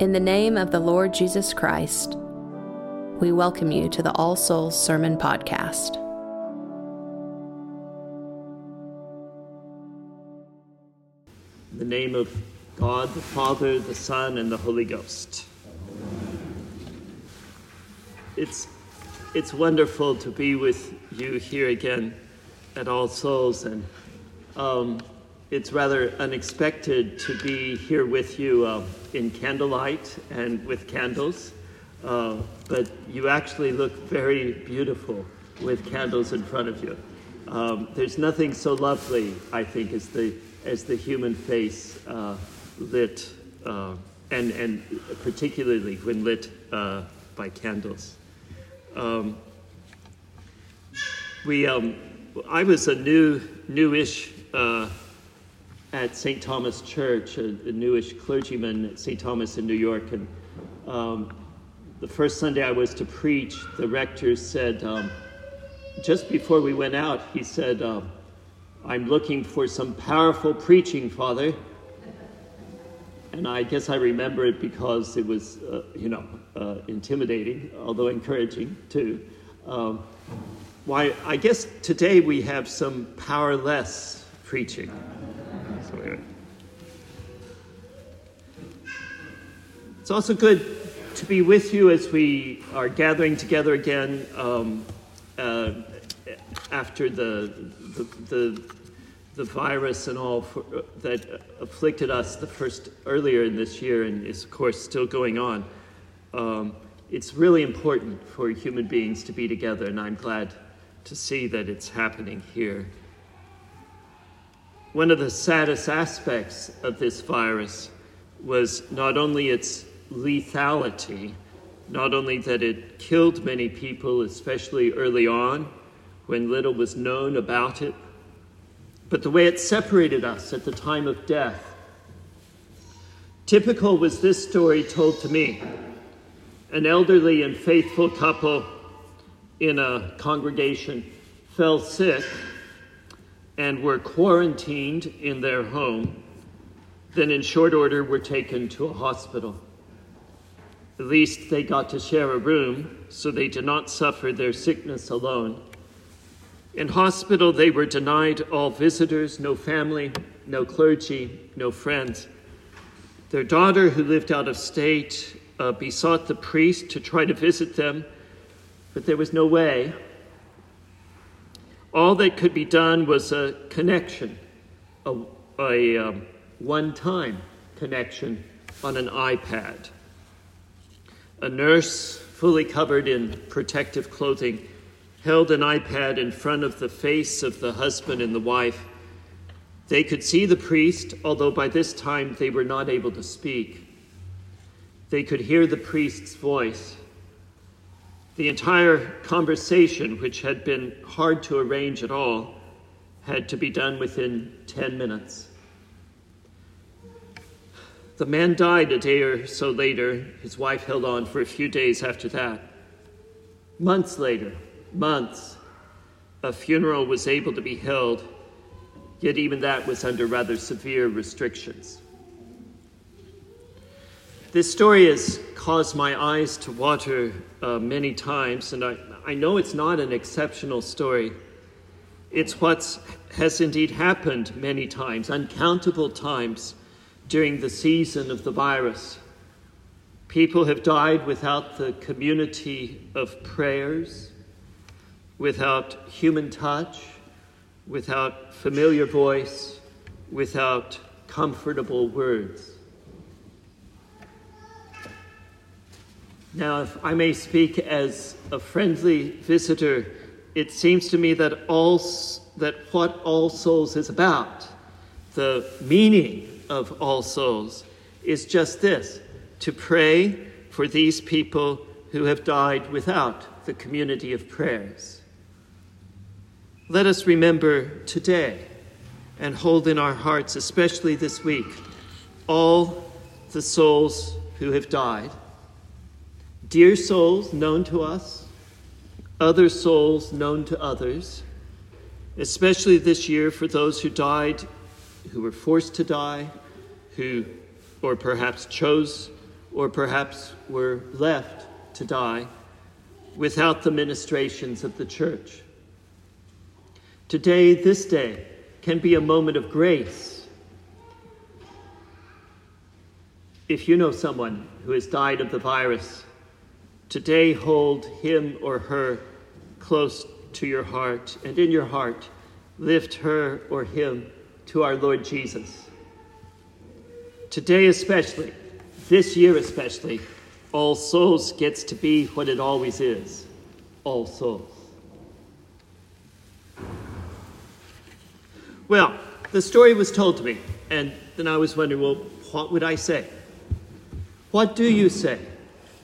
In the name of the Lord Jesus Christ, we welcome you to the All Souls Sermon Podcast. In the name of God, the Father, the Son, and the Holy Ghost. It's, it's wonderful to be with you here again at All Souls, and um, it's rather unexpected to be here with you uh, in candlelight and with candles, uh, but you actually look very beautiful with candles in front of you. Um, there's nothing so lovely, I think, as the as the human face uh, lit, uh, and and particularly when lit uh, by candles. Um, we, um, I was a new newish uh, at St. Thomas Church, a, a, newish clergyman at St. Thomas in New York. And um, the first Sunday I was to preach, the rector said, um, just before we went out, he said, uh, I'm looking for some powerful preaching, Father. And I guess I remember it because it was, uh, you know, uh, intimidating, although encouraging too. Um, why, I guess today we have some powerless preaching. It's also good to be with you as we are gathering together again um, uh, after the, the, the, the, virus and all for, uh, that afflicted us the first earlier in this year and is, of course, still going on. Um, it's really important for human beings to be together, and I'm glad to see that it's happening here. One of the saddest aspects of this virus was not only its lethality, not only that it killed many people, especially early on when little was known about it, but the way it separated us at the time of death. Typical was this story told to me. An elderly and faithful couple in a congregation fell sick and were quarantined in their home, then in short order were taken to a hospital. At least they got to share a room, so they did not suffer their sickness alone. In hospital, they were denied all visitors, no family, no clergy, no friends. Their daughter, who lived out of state, uh, besought the priest to try to visit them, but there was no way. All that could be done was a connection, a, a um, one time connection on an iPad. A nurse, fully covered in protective clothing, held an iPad in front of the face of the husband and the wife. They could see the priest, although by this time they were not able to speak. They could hear the priest's voice. The entire conversation, which had been hard to arrange at all, had to be done within 10 minutes. The man died a day or so later. His wife held on for a few days after that. Months later, months, a funeral was able to be held, yet even that was under rather severe restrictions. This story has caused my eyes to water uh, many times, and I, I know it's not an exceptional story. It's what has indeed happened many times, uncountable times during the season of the virus. People have died without the community of prayers, without human touch, without familiar voice, without comfortable words. Now, if I may speak as a friendly visitor, it seems to me that all that what All Souls is about, the meaning of all souls is just this to pray for these people who have died without the community of prayers. Let us remember today and hold in our hearts, especially this week, all the souls who have died. Dear souls known to us, other souls known to others, especially this year for those who died who were forced to die, who, or perhaps chose or perhaps were left to die without the ministrations of the church. Today, this day, can be a moment of grace. If you know someone who has died of the virus, today hold him or her close to your heart, and in your heart, lift her or him to our Lord Jesus. Today, especially, this year especially, All Souls gets to be what it always is All Souls. Well, the story was told to me, and then I was wondering, well, what would I say? What do you say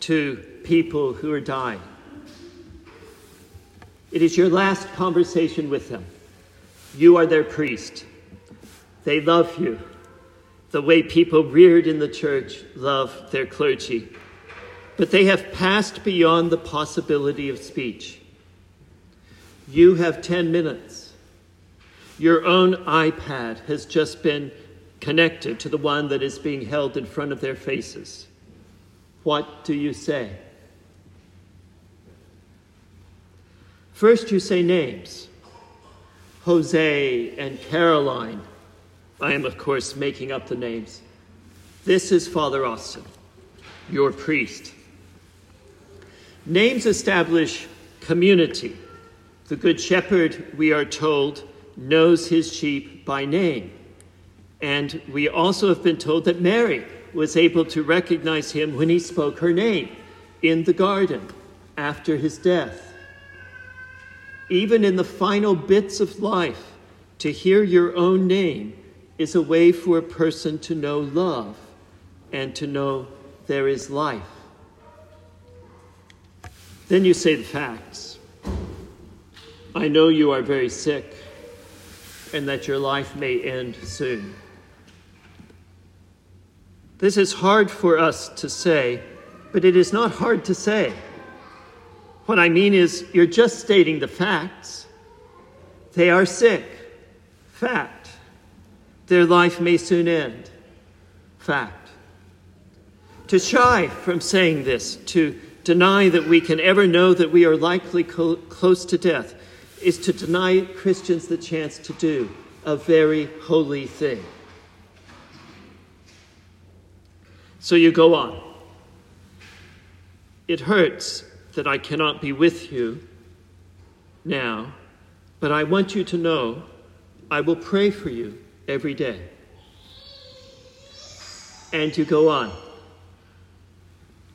to people who are dying? It is your last conversation with them. You are their priest. They love you the way people reared in the church love their clergy. But they have passed beyond the possibility of speech. You have 10 minutes. Your own iPad has just been connected to the one that is being held in front of their faces. What do you say? First, you say names Jose and Caroline I am, of course, making up the names. This is Father Austin, your priest. Names establish community. The Good Shepherd, we are told, knows his sheep by name. And we also have been told that Mary was able to recognize him when he spoke her name in the garden after his death. Even in the final bits of life, to hear your own name is a way for a person to know love and to know there is life. Then you say the facts. I know you are very sick and that your life may end soon. This is hard for us to say, but it is not hard to say. What I mean is, you're just stating the facts. They are sick. Fact. Their life may soon end. Fact. To shy from saying this, to deny that we can ever know that we are likely co- close to death, is to deny Christians the chance to do a very holy thing. So you go on. It hurts that I cannot be with you now, but I want you to know I will pray for you every day. And to go on.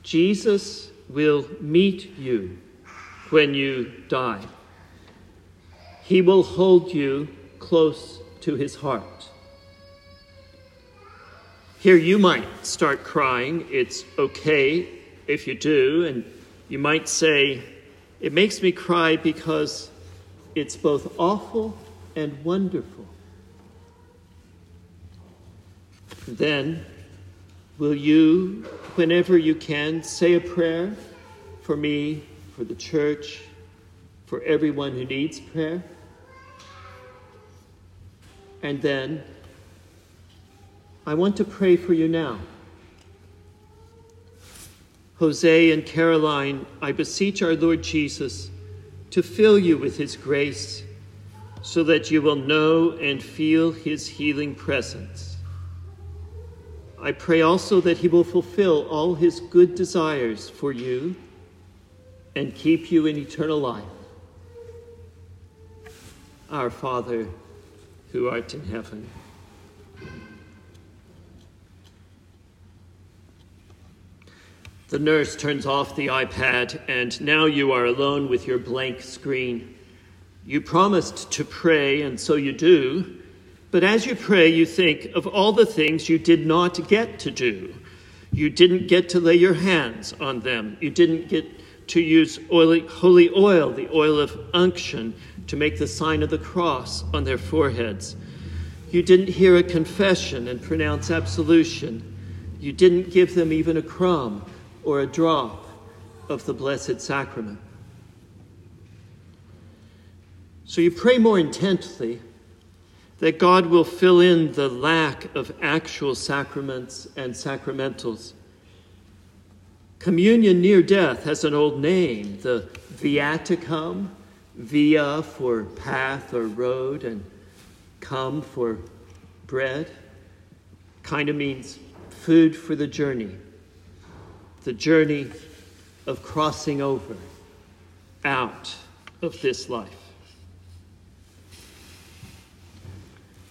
Jesus will meet you when you die. He will hold you close to his heart. Here you might start crying. It's okay if you do. And you might say, It makes me cry because it's both awful and wonderful. Then, will you, whenever you can, say a prayer for me, for the church, for everyone who needs prayer? And then, I want to pray for you now. Jose and Caroline, I beseech our Lord Jesus to fill you with his grace so that you will know and feel his healing presence. I pray also that he will fulfill all his good desires for you and keep you in eternal life. Our Father, who art in heaven. The nurse turns off the iPad, and now you are alone with your blank screen. You promised to pray, and so you do. But as you pray, you think of all the things you did not get to do. You didn't get to lay your hands on them. You didn't get to use oily, holy oil, the oil of unction, to make the sign of the cross on their foreheads. You didn't hear a confession and pronounce absolution. You didn't give them even a crumb or a drop of the Blessed Sacrament. So you pray more intently that God will fill in the lack of actual sacraments and sacramentals. Communion near death has an old name, the viaticum, via for path or road, and come for bread. Kind of means food for the journey, the journey of crossing over out of this life.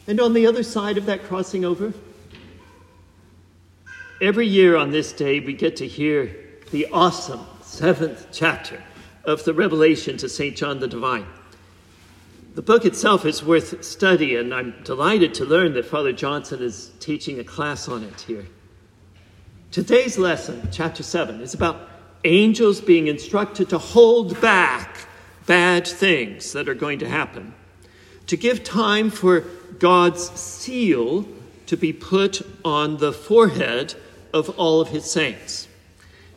And on the other side of that crossing over, every year on this day we get to hear the awesome seventh chapter of the Revelation to St. John the Divine. The book itself is worth study, and I'm delighted to learn that Father Johnson is teaching a class on it here. Today's lesson, chapter 7, is about angels being instructed to hold back bad things that are going to happen, to give time for God's seal to be put on the forehead of all of his saints.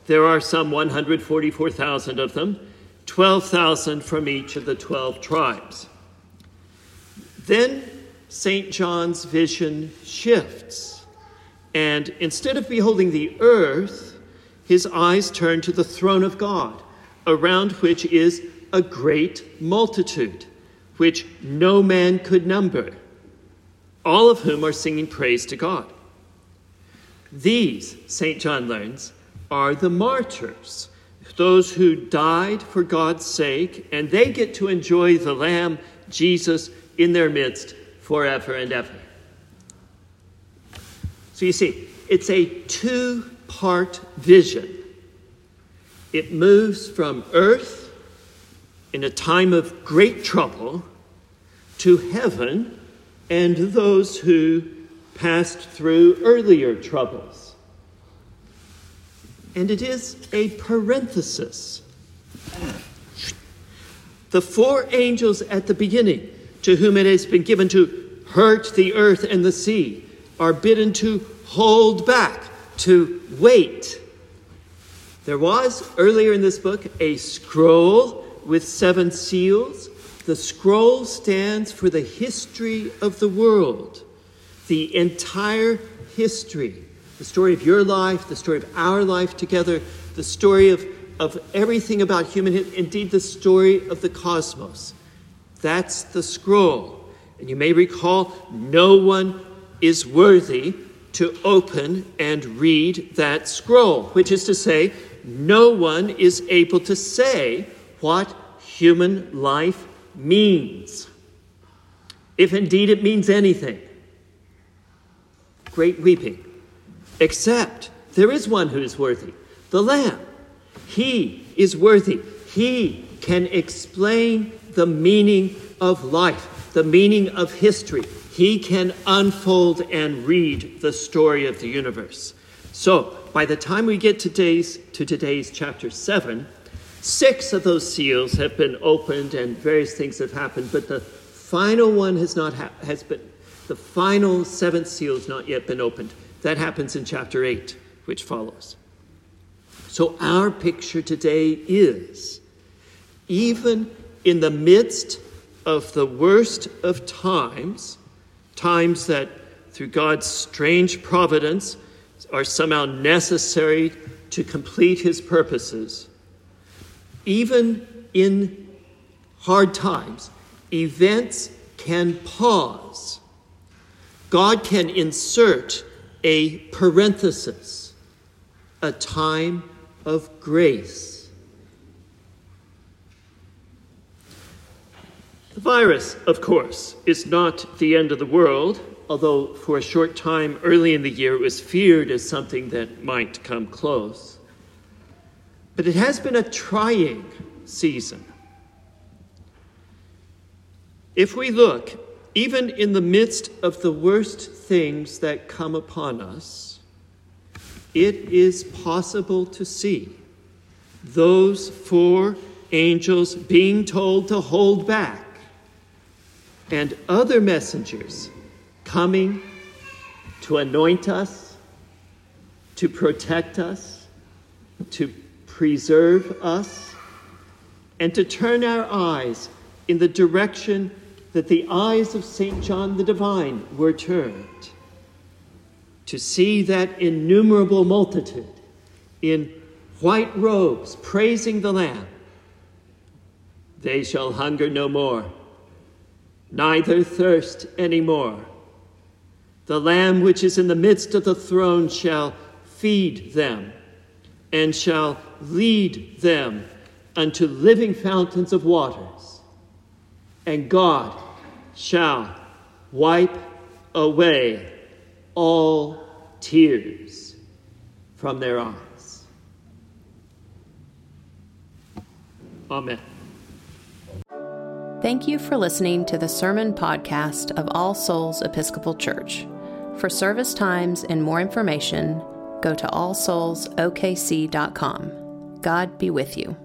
There are some 144,000 of them, 12,000 from each of the 12 tribes. Then St. John's vision shifts, and instead of beholding the earth, his eyes turn to the throne of God, around which is a great multitude, which no man could number, all of whom are singing praise to God. These, St. John learns, are the martyrs, those who died for God's sake, and they get to enjoy the Lamb, Jesus, in their midst forever and ever. So you see, it's a two part vision. It moves from earth in a time of great trouble to heaven and those who passed through earlier troubles. And it is a parenthesis. The four angels at the beginning, to whom it has been given to hurt the earth and the sea, are bidden to hold back, to wait. There was, earlier in this book, a scroll with seven seals. The scroll stands for the history of the world, the entire history, the story of your life, the story of our life together, the story of, of everything about human, indeed, the story of the cosmos. That's the scroll. And you may recall, no one is worthy to open and read that scroll, which is to say, no one is able to say what human life means, if indeed it means anything. Great weeping. Except there is one who is worthy the Lamb. He is worthy. He can explain the meaning of life, the meaning of history. He can unfold and read the story of the universe. So, by the time we get today's, to today's chapter 7, six of those seals have been opened and various things have happened, but the final one has not ha- has been the final seventh seal has not yet been opened. That happens in chapter 8, which follows. So our picture today is even in the midst of the worst of times, times that through God's strange providence are somehow necessary to complete his purposes, even in hard times, events can pause. God can insert a parenthesis, a time of grace. The virus, of course, is not the end of the world although for a short time early in the year it was feared as something that might come close. But it has been a trying season. If we look, even in the midst of the worst things that come upon us, it is possible to see those four angels being told to hold back and other messengers coming to anoint us, to protect us, to preserve us, and to turn our eyes in the direction that the eyes of St. John the Divine were turned, to see that innumerable multitude in white robes, praising the Lamb. They shall hunger no more, neither thirst any more. The Lamb which is in the midst of the throne shall feed them and shall lead them unto living fountains of waters. And God shall wipe away all tears from their eyes. Amen. Thank you for listening to the sermon podcast of All Souls Episcopal Church. For service times and more information, go to allsoulsokc.com. God be with you.